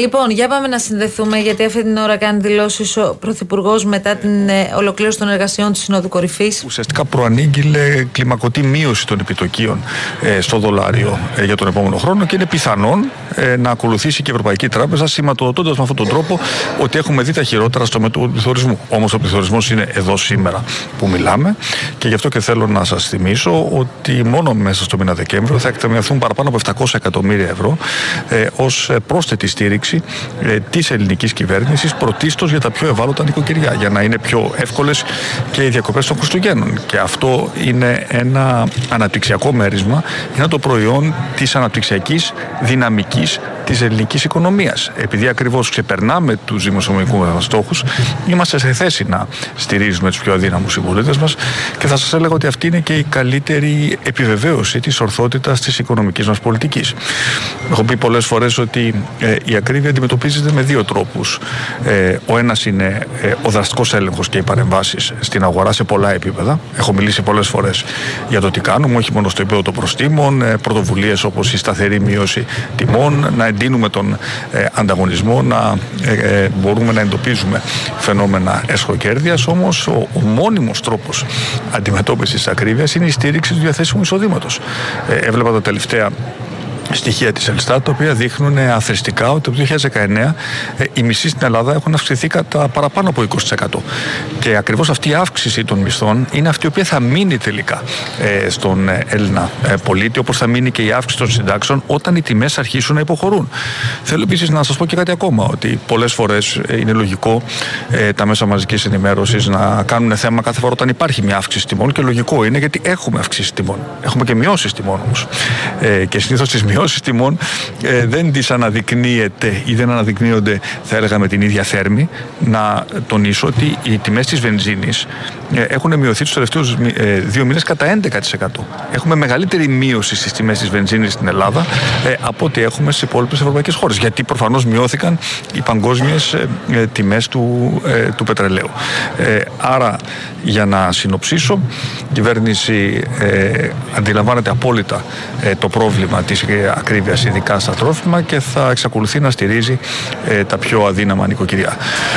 Λοιπόν, για πάμε να συνδεθούμε, γιατί αυτή την ώρα κάνει δηλώσεις ο Πρωθυπουργός μετά την ε, ολοκλήρωση των εργασιών τη Συνόδου Κορυφής. Ουσιαστικά προανήγγειλε κλιμακωτή μείωση των επιτοκίων ε, στο δολάριο ε, για τον επόμενο χρόνο και είναι πιθανόν ε, να ακολουθήσει και η Ευρωπαϊκή Τράπεζα, σηματοδοτώντας με αυτόν τον τρόπο ότι έχουμε δει τα χειρότερα στο μέτωπο του πληθωρισμού. Όμως ο πληθωρισμό είναι εδώ σήμερα που μιλάμε και γι' αυτό και θέλω να σας θυμίσω ότι μόνο μέσα στο μήνα Δεκέμβριο θα εκτεμιαθούν παραπάνω από 700 εκατομμύρια ευρώ ε, ως πρόσθετη στήριξη στήριξη ε, της ελληνικής κυβέρνησης πρωτίστως για τα πιο ευάλωτα νοικοκυριά, για να είναι πιο εύκολες και οι διακοπές των Χριστουγέννων. Και αυτό είναι ένα αναπτυξιακό μέρισμα, είναι το προϊόν της αναπτυξιακής δυναμικής της ελληνικής οικονομίας. Επειδή ακριβώς ξεπερνάμε τους δημοσιονομικούς μας στόχους, είμαστε σε θέση να στηρίζουμε τους πιο αδύναμους συμπολίτες μας και θα σας έλεγα ότι αυτή είναι και η καλύτερη επιβεβαίωση της ορθότητας της οικονομικής μας πολιτικής. Έχω πει πολλές φορές ότι ε, η ακρίβεια αντιμετωπίζεται με δύο τρόπους. Ε, ο ένας είναι ε, ο δραστικός έλεγχος και οι παρεμβάσεις στην αγορά σε πολλά επίπεδα. Έχω μιλήσει πολλές φορές για το τι κάνουμε, όχι μόνο στο επίπεδο των προστήμων, ε, πρωτοβουλίες όπως η σταθερή μείωση τιμών, να εντείνουμε τον ε, ανταγωνισμό, να ε, ε, μπορούμε να εντοπίζουμε φαινόμενα εσχοκέρδειας. Όμως ο, ο μόνιμος τρόπος αντιμετώπισης της ακρίβειας είναι η στήριξη του διαθέσιμου εισοδήματος. έβλεπα τα τελευταία στοιχεία της Ελστάτ, τα οποία δείχνουν αθρηστικά ότι το 2019 ε, οι μισοί στην Ελλάδα έχουν αυξηθεί κατά παραπάνω από 20%. Και ακριβώς αυτή η αύξηση των μισθών είναι αυτή η οποία θα μείνει τελικά ε, στον ε, Έλληνα πολίτη, όπως θα μείνει και η αύξηση των συντάξεων όταν οι τιμές αρχίσουν να υποχωρούν. Θέλω επίσης να σας πω και κάτι ακόμα, ότι πολλές φορές είναι λογικό τα μέσα μαζικής ενημέρωσης να κάνουν θέμα κάθε φορά όταν υπάρχει μια αύξηση τιμών και λογικό είναι γιατί έχουμε αυξήσει τιμών. Έχουμε και μειώσεις τιμών όμως. και συνήθως τις μειώσει τιμών ε, δεν τις αναδεικνύεται ή δεν αναδεικνύονται, θα έλεγα, με την ίδια θέρμη. Να τονίσω ότι οι τιμές της βενζίνης ε, έχουν μειωθεί τους τελευταίους ε, δύο μήνες κατά 11%. Έχουμε μεγαλύτερη μείωση στις τιμές της βενζίνης στην Ελλάδα ε, από ό,τι έχουμε στι υπόλοιπες ευρωπαϊκές χώρες. Γιατί προφανώς μειώθηκαν οι παγκόσμιες τιμές του, του πετρελαίου. Άρα, για να συνοψίσω, η κυβέρνηση αντιλαμβάνεται απόλυτα το πρόβλημα της ακρίβειας, ειδικά στα τρόφιμα και θα εξακολουθεί να στηρίζει τα πιο αδύναμα νοικοκυριά.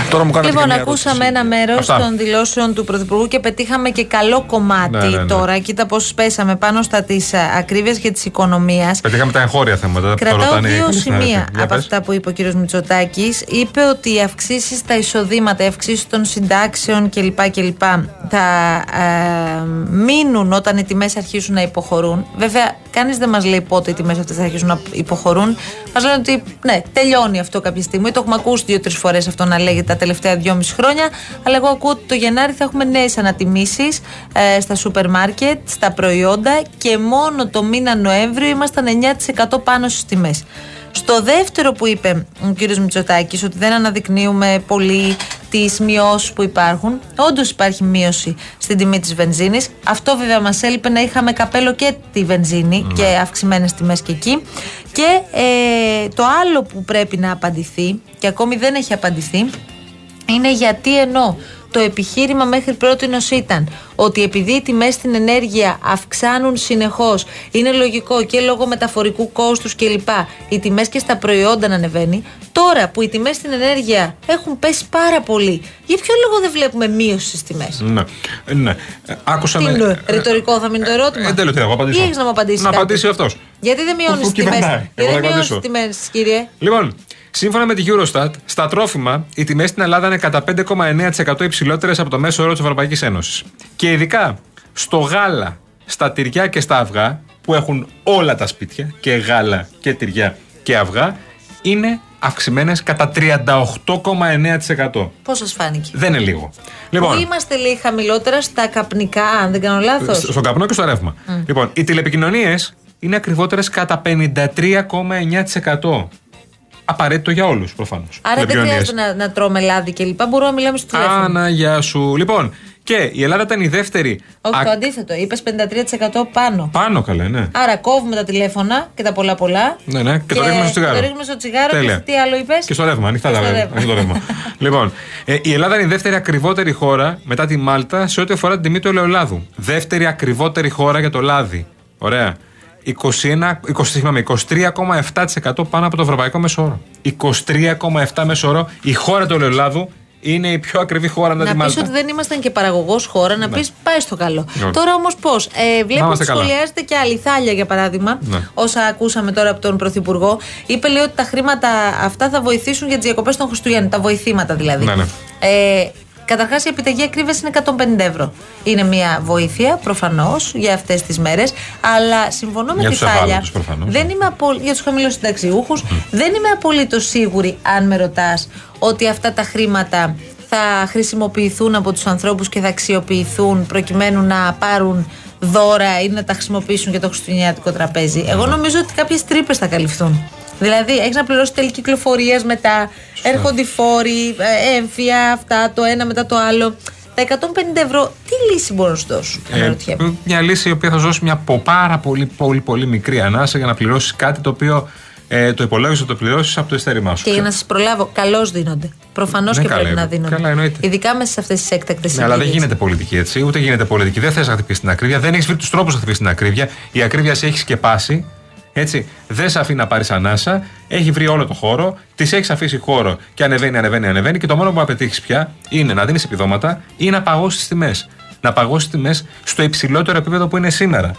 Τώρα μου λοιπόν, ακούσαμε ένα μέρος των δηλώσεων του Πρωθυπουργού και πετύχαμε και καλό κομμάτι ναι, ναι, ναι. τώρα. Κοίτα πώς πέσαμε πάνω στα της ε, ακρίβειας και της οικονομίας. Πετύχαμε τα εγχώρια θέματα. Κρατάω δύο σημεία από αυτά που είπε ο κ. Μητσοτάκης. Είπε ότι οι αυξήσεις στα εισοδήματα, οι αυξήσεις των συντάξεων κλπ. κλπ θα ε, μείνουν όταν οι τιμές αρχίσουν να υποχωρούν. Βέβαια, κανείς δεν μας λέει πότε οι τιμέ αυτέ θα αρχίσουν να υποχωρούν. Μας λένε ότι ναι, τελειώνει αυτό κάποια στιγμή. Το έχουμε ακούσει δύο-τρεις φορές αυτό να λέγεται τα τελευταία δυόμιση χρόνια. Αλλά εγώ ακούω ότι το Γενάρη θα έχουμε νέες ανατιμήσεις ε, στα σούπερ μάρκετ, στα προϊόντα και μόνο το μήνα Νοέμβριο ήμασταν 9% πάνω στις τιμές. Στο δεύτερο που είπε ο κ. Μητσοτάκης, ότι δεν αναδεικνύουμε πολύ τις μειώσεις που υπάρχουν. Όντως υπάρχει μείωση στην τιμή της βενζίνης. Αυτό βέβαια μας έλειπε να είχαμε καπέλο και τη βενζίνη ναι. και αυξημένες τιμές και εκεί. Και ε, το άλλο που πρέπει να απαντηθεί και ακόμη δεν έχει απαντηθεί είναι γιατί ενώ το επιχείρημα μέχρι πρώτη ήταν ότι επειδή οι τιμές στην ενέργεια αυξάνουν συνεχώς, είναι λογικό και λόγω μεταφορικού κόστους κλπ. Οι τιμές και στα προϊόντα να ανεβαίνει. Τώρα που οι τιμές στην ενέργεια έχουν πέσει πάρα πολύ, για ποιο λόγο δεν βλέπουμε μείωση στις τιμές; Ναι. ναι. Άκουσα. Τι είναι, ρητορικό θα μείνει το ερώτημα; Ε, τέλο, να απαντήσω. Τι έχεις να μου απαντήσεις. Να απαντήσει αυτός. Γιατί δεν μειώνεις τις τιμές; Γιατί δεν μειώνεις τις τιμές, κύριε; Λοιπόν, Σύμφωνα με τη Eurostat, στα τρόφιμα οι τιμές στην Ελλάδα είναι κατά 5,9% υψηλότερες από το μέσο όρο της Ευρωπαϊκής Ένωσης. Και ειδικά στο γάλα, στα τυριά και στα αυγά, που έχουν όλα τα σπίτια, και γάλα και τυριά και αυγά, είναι αυξημένες κατά 38,9%. Πώ σα φάνηκε; Δεν είναι λίγο. Λοιπόν, Που είμαστε λίγο χαμηλότερα στα καπνικά, αν δεν κάνω λάθος; Στον καπνό και στο ρεύμα. Λοιπόν, οι τηλεπικοινωνίες είναι ακριβότερες κατά 53,9% απαραίτητο για όλους προφανώς. Άρα δεν χρειάζεται να, να τρώμε λάδι κλπ. Μπορούμε να μιλάμε στο τηλέφωνο. Αναγιά σου. Λοιπόν, και η Ελλάδα ήταν η δεύτερη. Όχι, το αντίθετο. Είπες 53% πάνω. Πάνω, καλέ, ναι. Άρα κόβουμε τα τηλέφωνα και τα πολλά πολλά. Ναι, ναι, και, και το ρίχνουμε στο τσιγάρο. Το ρίχνουμε στο τσιγάρο Τέλεια. και τι άλλο είπες; Και στο ρεύμα, ανοιχτά τα ρεύμα. λοιπόν, ε, η Ελλάδα είναι η δεύτερη ακριβότερη χώρα μετά τη Μάλτα σε ό,τι αφορά την τιμή του ελαιολάδου. Δεύτερη ακριβότερη χώρα για το λάδι. Ωραία. 23,7% πάνω από το ευρωπαϊκό μέσο όρο. 23,7% μέσο όρο. Η χώρα του Ελλάδου είναι η πιο ακριβή χώρα να, να Να πεις ότι δεν ήμασταν και παραγωγός χώρα, να ναι. πεις πάει στο καλό. Ναι. Τώρα όμως πώς. Ε, βλέπω ότι σχολιάζεται και Αλιθάλια για παράδειγμα, ναι. όσα ακούσαμε τώρα από τον Πρωθυπουργό. Είπε λέει ότι τα χρήματα αυτά θα βοηθήσουν για τις διακοπές των Χριστουγέννων. Τα βοηθήματα δηλαδή. Ναι, ναι. Ε, Καταρχάς, η επιταγή ακρίβεια είναι 150 ευρώ. Είναι μια βοήθεια προφανώς για αυτές τις μέρες. Αλλά συμφωνώ με για τη Θάλια. Δεν είμαι Για τους χαμηλούς συνταξιούχους. Δεν είμαι απολύτως σίγουρη, αν με ρωτάς, ότι αυτά τα χρήματα θα χρησιμοποιηθούν από τους ανθρώπους και θα αξιοποιηθούν προκειμένου να πάρουν δώρα ή να τα χρησιμοποιήσουν για το χριστουγεννιάτικο τραπέζι. Εγώ νομίζω ότι κάποιες τρύπες θα καλυφθούν. Δηλαδή, έχεις να πληρώσεις τέλη κυκλοφορίας μετά, έρχονται οι φόροι, ε, έμφυα, αυτά, το ένα μετά το άλλο. Τα 150 ευρώ, τι λύση μπορούν να σου δώσουν, ε, Μια λύση η οποία θα σου δώσει μια πάρα πολύ, πολύ, πολύ μικρή ανάσα για να πληρώσεις κάτι το οποίο ε, το υπολόγισε το πληρώσεις από το ειστέρημά σου. Και για να σας προλάβω, καλώς δίνονται. Προφανώς ναι, και πρέπει να δίνονται. Καλά, εννοείται. Ειδικά μέσα σε αυτές τις έκτακτες ναι, Αλλά δεν γίνεται πολιτική έτσι. Ούτε γίνεται πολιτική. Δεν θες να χτυπήσεις την ακρίβεια. Δεν έχεις βρει τους τρόπους να χτυπήσεις την ακρίβεια. Η ακρίβεια σε έχει σκεπάσει. Έτσι, δεν σε αφήνει να πάρεις ανάσα, έχει βρει όλο το χώρο, τη έχεις αφήσει χώρο και ανεβαίνει, ανεβαίνει, ανεβαίνει και το μόνο που να πετύχεις πια είναι να δίνεις επιδόματα ή να παγώσεις τιμές. Να παγώσεις τιμές στο υψηλότερο επίπεδο που είναι σήμερα.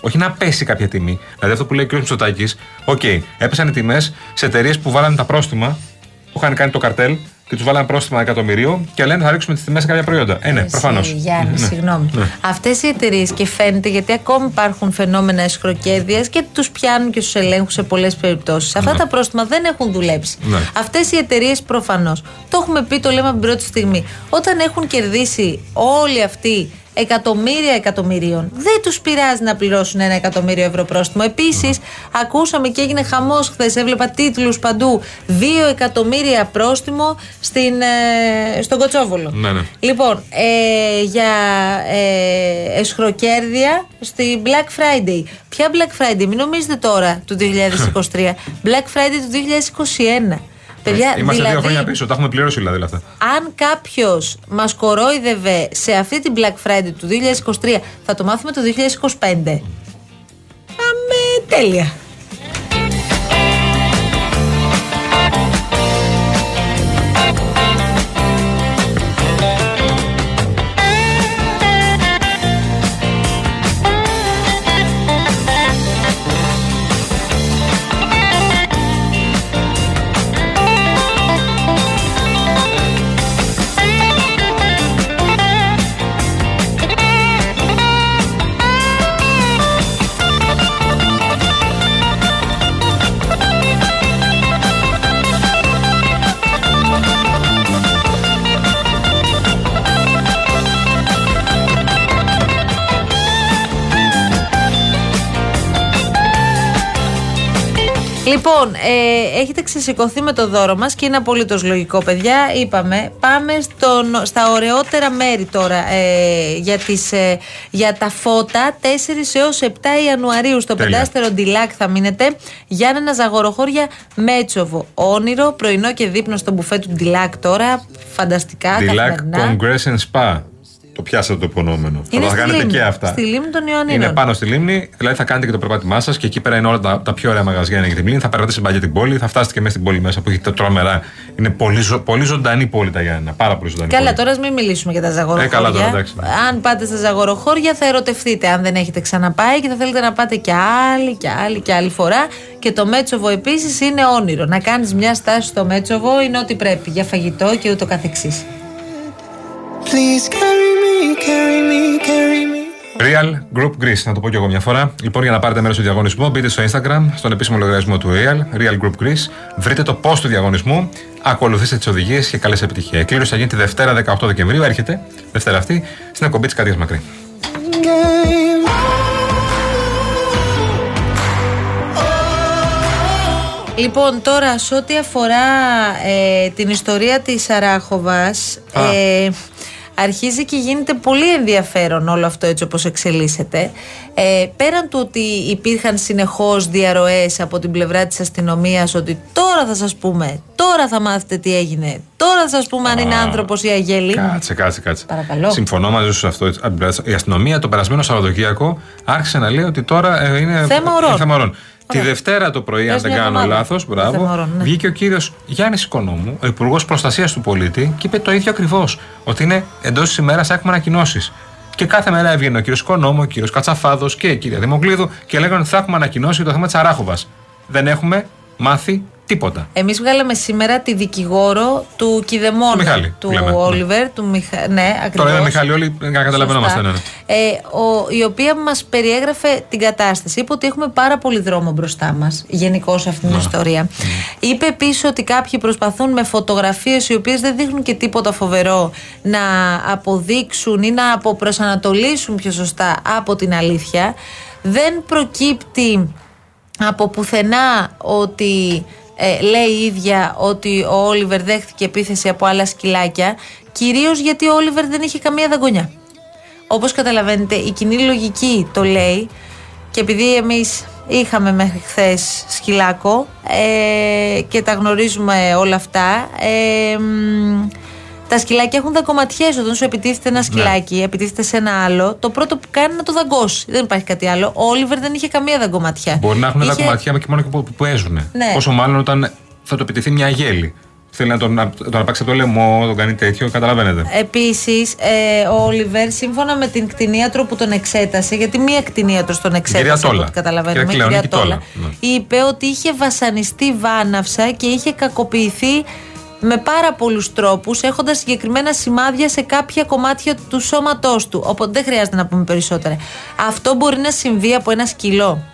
Όχι να πέσει κάποια τιμή. Δηλαδή αυτό που λέει ο κ. Μητσοτάκης, OK, okay, έπεσαν οι τιμές σε εταιρείες που βάλανε τα πρόστιμα, που είχαν κάνει το καρτέλ, και τους βάλανε πρόστιμα εκατομμυρίων και λένε θα ρίξουμε τις τιμές σε κάποια προϊόντα. Ε, ναι, προφανώς. Γιάννη, ναι. συγγνώμη. Ναι. Αυτές οι εταιρείες και φαίνεται γιατί ακόμη υπάρχουν φαινόμενα αισχροκέρδειας και τους πιάνουν και τους ελέγχουν σε πολλές περιπτώσεις. Αυτά ναι. τα πρόστιμα δεν έχουν δουλέψει. Ναι. Αυτές οι εταιρείες προφανώς. Το έχουμε πει, το λέμε από την πρώτη στιγμή. Όταν έχουν κερδίσει όλοι αυτοί εκατομμύρια εκατομμυρίων. Δεν τους πειράζει να πληρώσουν ένα εκατομμύριο ευρώ πρόστιμο. Επίσης, ακούσαμε και έγινε χαμός χθες. Έβλεπα τίτλους παντού. Δύο εκατομμύρια πρόστιμο στην, ε, στον Κοτσόβολο. Ναι, ναι. Λοιπόν, ε, για ε, εσχροκέρδεια στη Black Friday. Ποια Black Friday, μην νομίζετε τώρα του 2023. Black Friday του 2021. Παιδιά, Είμαστε δηλαδή, δύο χρόνια πίσω, τα έχουμε πληρώσει δηλαδή αυτά. Αν κάποιος μας κορόιδευε σε αυτή την Black Friday του 2023, θα το μάθουμε το 2025. Αμέ, τέλεια. Λοιπόν, ε, έχετε ξεσηκωθεί με το δώρο μας και είναι απολύτως λογικό, παιδιά. Είπαμε, πάμε στον, στα ωραιότερα μέρη τώρα ε, για, τις, ε, για τα φώτα. 4 έως 7 Ιανουαρίου στο πεντάστερο Ντιλάκ θα μείνετε. ένα Ζαγοροχώρια Μέτσοβο. Όνειρο, πρωινό και δείπνο στο μπουφέ του Ντιλάκ τώρα. Φανταστικά. Ντιλάκ Congress and Spa το πιάσατε το υπονόμενο. Είναι θα τα κάνετε λίμνη, και αυτά. Στη λίμνη των Ιωαννίνων. Είναι πάνω στη λίμνη, δηλαδή θα κάνετε και το περπάτημά σας και εκεί πέρα είναι όλα τα, τα πιο ωραία μαγαζιά για την λίμνη. Θα περπατήσετε πάλι την πόλη, θα φτάσετε και μέσα στην πόλη μέσα που έχετε τρομερά. Είναι πολύ, ζω, πολύ ζωντανή πόλη τα Γιάννα. Πάρα πολύ ζωντανή. Καλά, πόλη. τώρα μην μιλήσουμε για τα ζαγοροχώρια. Ε, καλά, τώρα, αν πάτε στα ζαγοροχώρια θα ερωτευτείτε αν δεν έχετε ξαναπάει και θα θέλετε να πάτε και άλλη και άλλη και άλλη φορά. Και το Μέτσοβο επίσης είναι όνειρο. Να κάνεις μια στάση στο Μέτσοβο είναι ό,τι πρέπει για φαγητό και ούτω καθεξή. Real Group Greece, να το πω και εγώ μια φορά. Λοιπόν, για να πάρετε μέρος στο διαγωνισμό, μπείτε στο Instagram, στον επίσημο λογαριασμό του Real, Real Group Greece, βρείτε το post του διαγωνισμού, ακολουθήστε τις οδηγίες και καλές επιτυχία. Η κλήρωση θα γίνει τη Δευτέρα 18 Δεκεμβρίου, έρχεται, Δευτέρα αυτή, στην εκπομπή της Καρδιάς Μακρύ. Λοιπόν, τώρα σε ό,τι αφορά ε, την ιστορία της Αράχοβας, ε, αρχίζει και γίνεται πολύ ενδιαφέρον όλο αυτό έτσι όπως εξελίσσεται. Ε, πέραν του ότι υπήρχαν συνεχώς διαρροές από την πλευρά της αστυνομίας ότι τώρα θα σας πούμε, τώρα θα μάθετε τι έγινε, τώρα θα σας πούμε αν είναι άνθρωπος ή αγέλη. Κάτσε, κάτσε, κάτσε. Παρακαλώ. Συμφωνώ μαζί σου σε αυτό. Η αστυνομία το περασμένο Σαββατοκύριακο άρχισε να λέει ότι τώρα ε, είναι θέμα ορών. Τη Δευτέρα το πρωί, αν δεν κάνω λάθος, μπράβο, ναι. βγήκε ο κύριος Γιάννης Οικονόμου, ο Υπουργός Προστασίας του Πολίτη, και είπε το ίδιο ακριβώς. Ότι είναι εντός της ημέρας έχουμε ανακοινώσεις. Και κάθε μέρα έβγαινε ο κύριος Οικονόμου, ο κύριος Κατσαφάδος και η κυρία Δημοκλίδου και λέγανε ότι θα έχουμε ανακοινώσει το θέμα της Αράχοβας. Δεν έχουμε μάθει Τίποτα. Εμείς βγάλαμε σήμερα τη δικηγόρο του Κιδεμόνα. Του Μιχάλη. Του Όλιβερ. Ναι. Του Μιχα... Ναι, ακριβώς. Τώρα είναι Μιχάλη, όλοι να καταλαβαίνόμαστε. Ναι, ναι. Ε, ο, η οποία μας περιέγραφε την κατάσταση. Είπε ότι έχουμε πάρα πολύ δρόμο μπροστά μας, γενικώς σε αυτήν την ιστορία. Είπε επίσης ότι κάποιοι προσπαθούν με φωτογραφίες οι οποίες δεν δείχνουν και τίποτα φοβερό να αποδείξουν ή να αποπροσανατολίσουν πιο σωστά από την αλήθεια. Δεν προκύπτει από πουθενά ότι ε, λέει η ίδια ότι ο Όλιβερ δέχτηκε επίθεση από άλλα σκυλάκια, κυρίως γιατί ο Όλιβερ δεν είχε καμία δαγκονιά. Όπως καταλαβαίνετε, η κοινή λογική το λέει και επειδή εμείς είχαμε μέχρι χθες σκυλάκο ε, και τα γνωρίζουμε όλα αυτά. Ε, τα σκυλάκια έχουν δαγκωματιέ. Όταν σου επιτίθεται ένα ναι. σκυλάκι, ναι. επιτίθεται σε ένα άλλο, το πρώτο που κάνει είναι να το δαγκώσει. Δεν υπάρχει κάτι άλλο. Ο Όλιβερ δεν είχε καμία δαγκωματιά. Μπορεί να έχουν είχε... δαγκωματιά και μόνο και που, που παίζουν. Ναι. Όσο μάλλον όταν θα το επιτεθεί μια γέλη. Θέλει να τον, να, τον απάξει από το λαιμό, τον κάνει τέτοιο, καταλαβαίνετε. Επίσης, ε, ο Όλιβερ, σύμφωνα με την κτηνίατρο που τον εξέτασε, γιατί μία κτηνίατρο τον εξέτασε, από ό,τι καταλαβαίνουμε, κυρία, κυρία Τόλα, ναι. είπε ότι είχε βασανιστεί βάναυσα και είχε κακοποιηθεί με πάρα πολλούς τρόπους, έχοντας συγκεκριμένα σημάδια σε κάποια κομμάτια του σώματός του. Οπότε δεν χρειάζεται να πούμε περισσότερα. Αυτό μπορεί να συμβεί από ένα σκυλό.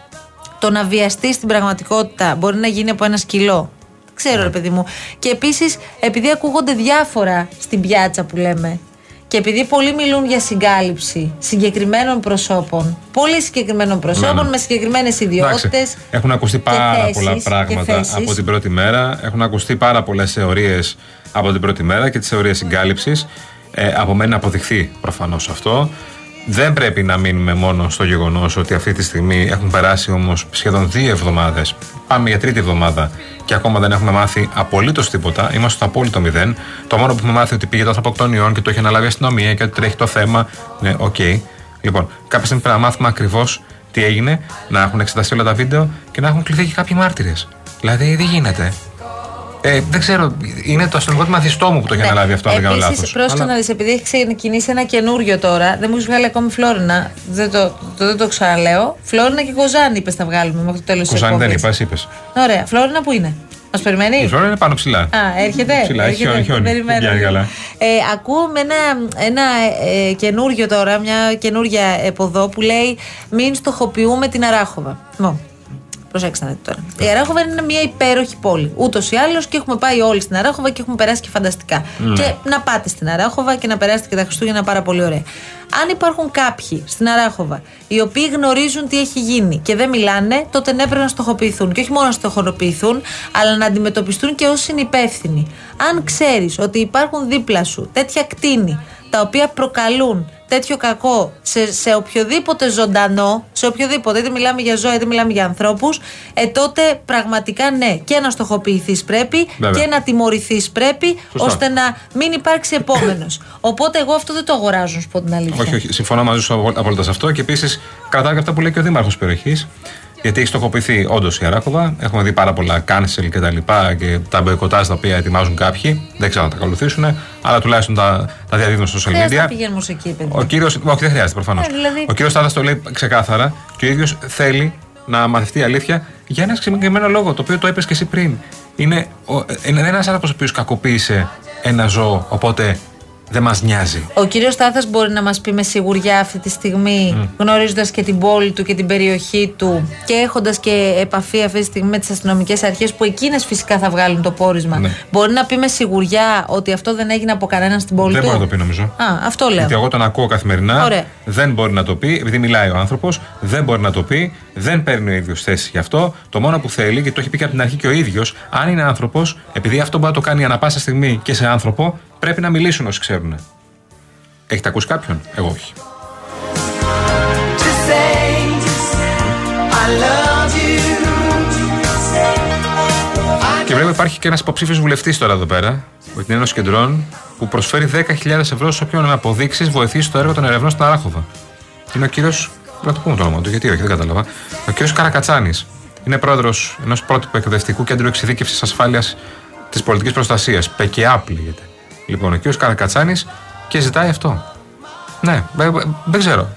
Το να βιαστεί στην πραγματικότητα μπορεί να γίνει από ένα σκυλό. Ξέρω, ρε παιδί μου. Και επίσης, επειδή ακούγονται διάφορα στην πιάτσα που λέμε, και επειδή πολλοί μιλούν για συγκάλυψη συγκεκριμένων προσώπων, πολύ συγκεκριμένων προσώπων, ναι, ναι. με συγκεκριμένες ιδιότητες. Έχουν ακουστεί πάρα πολλά πράγματα από την πρώτη μέρα. Έχουν ακουστεί πάρα πολλές θεωρίες από την πρώτη μέρα και τις θεωρίες συγκάλυψης. Ε, από μένα αποδειχθεί προφανώς αυτό. Δεν πρέπει να μείνουμε μόνο στο γεγονός ότι αυτή τη στιγμή έχουν περάσει όμως σχεδόν δύο εβδομάδες. Πάμε για τρίτη εβδομάδα και ακόμα δεν έχουμε μάθει απολύτως τίποτα. Είμαστε στο απόλυτο μηδέν. Το μόνο που έχουμε μάθει ότι πήγε στο Ανθρωποκτονιών και το έχει αναλάβει η αστυνομία και ότι τρέχει το θέμα. Ναι, OK. Okay. Λοιπόν, κάποια στιγμή πρέπει να μάθουμε ακριβώς τι έγινε, να έχουν εξεταστεί όλα τα βίντεο και να έχουν κληθεί και κάποιοι μάρτυρες. Δηλαδή δεν γίνεται. Ε, δεν ξέρω, είναι το αστυνομικό τμήμα Θιστό μου που το έχει ναι. αναλάβει αυτό, αν δεν κάνω λάθος. Πρόσεχε Αλλά... να δεις, επειδή έχει ξεκινήσει ένα καινούριο τώρα, δεν μου έχει βγάλει ακόμη Φλόρινα. Δεν το, το, δεν το ξαναλέω. Φλόρινα και Κοζάνη είπες θα βγάλουμε μέχρι το τέλος της Κοζάνη δεν είπα, είπες. Ωραία. Φλόρινα που είναι. Μας περιμένει; Η Φλόρινα είναι πάνω ψηλά. Α, έρχεται. Ψηλά, έχει χιόνι. χιόνι. Ε, ακούω με ένα, ένα ε, καινούριο τώρα, μια καινούρια εποδό που λέει Μην στοχοποιούμε την Αράχοβα. Προσέξτε να δείτε τώρα. Η Αράχοβα είναι μια υπέροχη πόλη. Ούτως ή άλλως και έχουμε πάει όλοι στην Αράχοβα και έχουμε περάσει και φανταστικά. Ναι. Και να πάτε στην Αράχοβα και να περάσετε και τα Χριστούγεννα πάρα πολύ ωραία. Αν υπάρχουν κάποιοι στην Αράχοβα οι οποίοι γνωρίζουν τι έχει γίνει και δεν μιλάνε, τότε ναι, πρέπει να στοχοποιηθούν. Και όχι μόνο να στοχοποιηθούν, αλλά να αντιμετωπιστούν και ως συνυπεύθυνοι. Αν ξέρεις ότι υπάρχουν δίπλα σου τέτοια κτίνη τα οποία προκαλούν τέτοιο κακό σε, σε οποιοδήποτε ζωντανό, σε οποιοδήποτε, είτε μιλάμε για ζώα είτε μιλάμε για ανθρώπους, ε, τότε πραγματικά ναι, και να στοχοποιηθείς πρέπει και να τιμωρηθείς πρέπει, ώστε να μην υπάρξει επόμενος. Οπότε εγώ αυτό δεν το αγοράζω, σου πω την αλήθεια. Όχι, όχι. Συμφωνώ μαζί σου απόλυτα σε αυτό και επίσης κρατάω και αυτά που λέει και ο Δήμαρχος περιοχής. Γιατί έχει στοχοποιηθεί όντως η Αράκοβα. Έχουμε δει πάρα πολλά cancel και τα λοιπά και τα μποϊκοτάζ τα οποία ετοιμάζουν κάποιοι. Δεν ξέρω αν τα ακολουθήσουν, αλλά τουλάχιστον τα, τα διαδίδουν στο social media. Δεν πηγαίνουμε εκεί, παιδί. Ο κύριο. Όχι, δεν χρειάζεται προφανώς. Ε, δηλαδή... Ο κύριος Τάδα το λέει ξεκάθαρα και ο ίδιος θέλει να μαθευτεί η αλήθεια για ένα συγκεκριμένο λόγο, το οποίο το είπες και εσύ πριν. Είναι, είναι ένα άνθρωπο ο οποίο κακοποίησε ένα ζώο, οπότε δεν μας νοιάζει. Ο κύριος Στάθας μπορεί να μας πει με σιγουριά αυτή τη στιγμή, mm. γνωρίζοντας και την πόλη του και την περιοχή του και έχοντας και επαφή αυτή τη στιγμή με τις αστυνομικές αρχές, που εκείνες φυσικά θα βγάλουν το πόρισμα. Ναι. Μπορεί να πει με σιγουριά ότι αυτό δεν έγινε από κανέναν στην πόλη δεν του; Δεν μπορεί να το πει, νομίζω. Α, αυτό λέω. Γιατί εγώ τον ακούω καθημερινά. Ωραία. Δεν μπορεί να το πει, επειδή μιλάει ο άνθρωπος, δεν μπορεί να το πει, δεν παίρνει ο ίδιος θέση γι' αυτό. Το μόνο που θέλει, και το έχει πει και από την αρχή και ο ίδιος, αν είναι άνθρωπος, επειδή αυτό μπορεί να το κάνει ανα πάσα στιγμή και σε άνθρωπο, πρέπει να μιλήσουν όσοι ξέρουν. Έχετε ακούσει κάποιον, εγώ όχι. Και βλέπω υπάρχει και ένας υποψήφιος βουλευτής τώρα εδώ πέρα, με την Ένωση Κεντρών, που προσφέρει 10.000 ευρώ σε όποιον αποδείξεις βοηθήσει το έργο των ερευνών στην Αράχοβα. Είναι ο κύριος. Να το πούμε το όνομα του, γιατί όχι, δεν κατάλαβα. Ο κύριος Καρακατσάνης. Είναι πρόεδρος ενός πρότυπου εκπαιδευτικού κέντρου εξειδίκευσης ασφάλειας της πολιτικής προστασίας. ΠΚΑΠ λέγεται. Λοιπόν, ο κύριος Καρακατσάνης και ζητάει αυτό. Ναι, δεν ξέρω.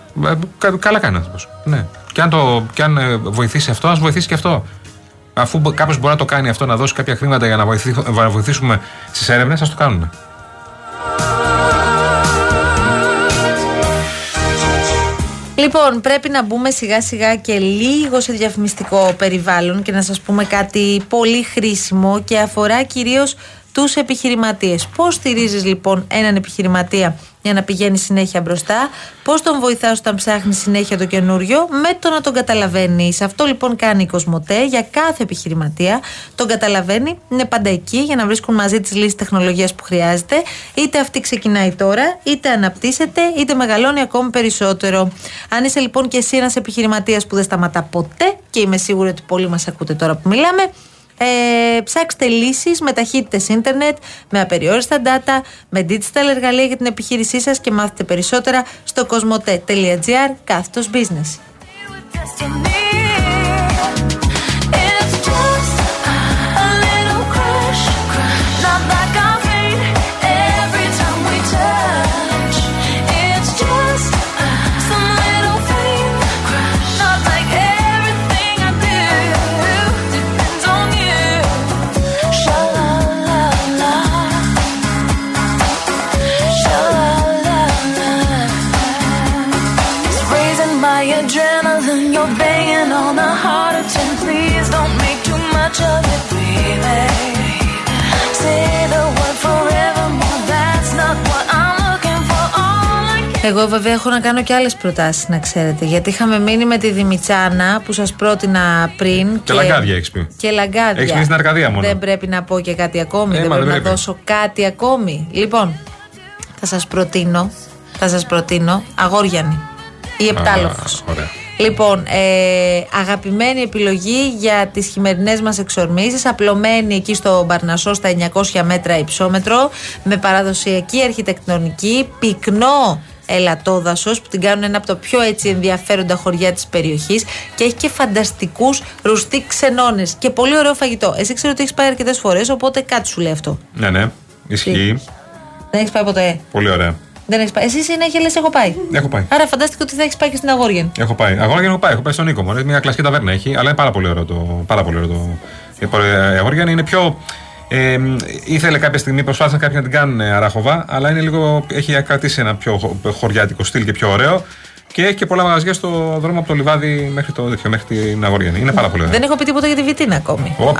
Καλά κάνει άνθρωπος. Ναι. Και αν, το, και αν ε, βοηθήσει αυτό, ας βοηθήσει και αυτό. Αφού κάποιος μπορεί να το κάνει αυτό, να δώσει κάποια χρήματα για να, να βοηθήσουμε στις έρευνες, ας το κάνουμε. Λοιπόν, πρέπει να μπούμε σιγά σιγά και λίγο σε διαφημιστικό περιβάλλον και να σας πούμε κάτι πολύ χρήσιμο και αφορά κυρίως τους επιχειρηματίες. Πώς στηρίζεις λοιπόν έναν επιχειρηματία για να πηγαίνει συνέχεια μπροστά, πώς τον βοηθάς όταν ψάχνει συνέχεια το καινούριο, με το να τον καταλαβαίνεις. Αυτό λοιπόν κάνει η Κοσμοτέ για κάθε επιχειρηματία. Τον καταλαβαίνει, είναι πάντα εκεί για να βρίσκουν μαζί τις λύσεις τεχνολογίας που χρειάζεται. Είτε αυτή ξεκινάει τώρα, είτε αναπτύσσεται, είτε μεγαλώνει ακόμη περισσότερο. Αν είσαι λοιπόν και εσύ ένας επιχειρηματίας που δεν σταματά ποτέ, και είμαι σίγουρη ότι πολλοί μας ακούτε τώρα που μιλάμε, ε, ψάξτε λύσεις με ταχύτητες ίντερνετ, με απεριόριστα data, με digital εργαλεία για την επιχείρησή σας και μάθετε περισσότερα στο cosmote.gr κάθετος business. Εγώ βέβαια έχω να κάνω και άλλες προτάσεις, να ξέρετε. Γιατί είχαμε μείνει με τη Δημητσάνα που σας πρότεινα πριν. Και, και λαγκάδια έχεις πει. Και λαγκάδια. Έχεις πει στην Αρκαδία μόνο. Δεν πρέπει να πω και κάτι ακόμη. Ε, δεν πρέπει, να δώσω κάτι ακόμη. Λοιπόν, θα σας προτείνω, θα σας προτείνω Αγόριανη ή Επτάλοφος. Λοιπόν, ε, αγαπημένη επιλογή για τις χειμερινές μας εξορμήσεις, απλωμένη εκεί στο Μπαρνασό στα 900 μέτρα υψόμετρο, με παραδοσιακή αρχιτεκτονική, πυκνό ελατόδασο που την κάνουν ένα από τα πιο έτσι ενδιαφέροντα χωριά της περιοχής και έχει και φανταστικούς ρουστί ξενώνες και πολύ ωραίο φαγητό. Εσύ ξέρω ότι έχεις πάει αρκετές φορές, οπότε κάτι σου λέει αυτό. Ναι, ναι, ισχύει. Δεν έχεις πάει ποτέ. Πολύ ωραία. Δεν έχεις πάει. Εσύ συνέχεια λες: Έχω πάει. Έχω πάει. Άρα φαντάστηκε ότι θα έχεις πάει και στην Αγόργεν. Έχω πάει. Αγόργεν έχω πάει. Έχω πάει στον Νίκο. Μια κλασική ταβέρνα έχει, αλλά είναι πάρα πολύ ωραίο το. Πάρα πολύ ωραίο το... Η Αγόργεν είναι πιο ε, ήθελε κάποια στιγμή, προσπάθησαν κάποιοι να την κάνουν αράχοβα, αλλά είναι λίγο, έχει κρατήσει ένα πιο χωριάτικο στυλ και πιο ωραίο. Και έχει και πολλά μαγαζιά στο δρόμο από το λιβάδι μέχρι, το, μέχρι την Αγοριανή. Είναι πάρα πολύ ωραίο. Δεν έχω πει τίποτα για τη Βιτίνα ακόμη. Όχι,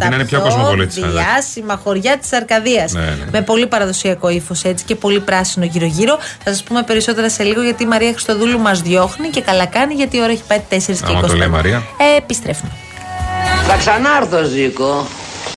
ε, είναι πιο κοσμοπολίτης. Διάσημα χωριά της Αρκαδίας. Ναι, ναι. Με πολύ παραδοσιακό ύφος έτσι και πολύ πράσινο γύρω-γύρω. Θα σας πούμε περισσότερα σε λίγο γιατί η Μαρία Χριστοδούλου μας διώχνει και καλά κάνει γιατί η ώρα έχει πάει 4 και 20. το λέει Μαρία. Ε, επιστρέφουμε. Θα ξανάρθω, Ζήκο.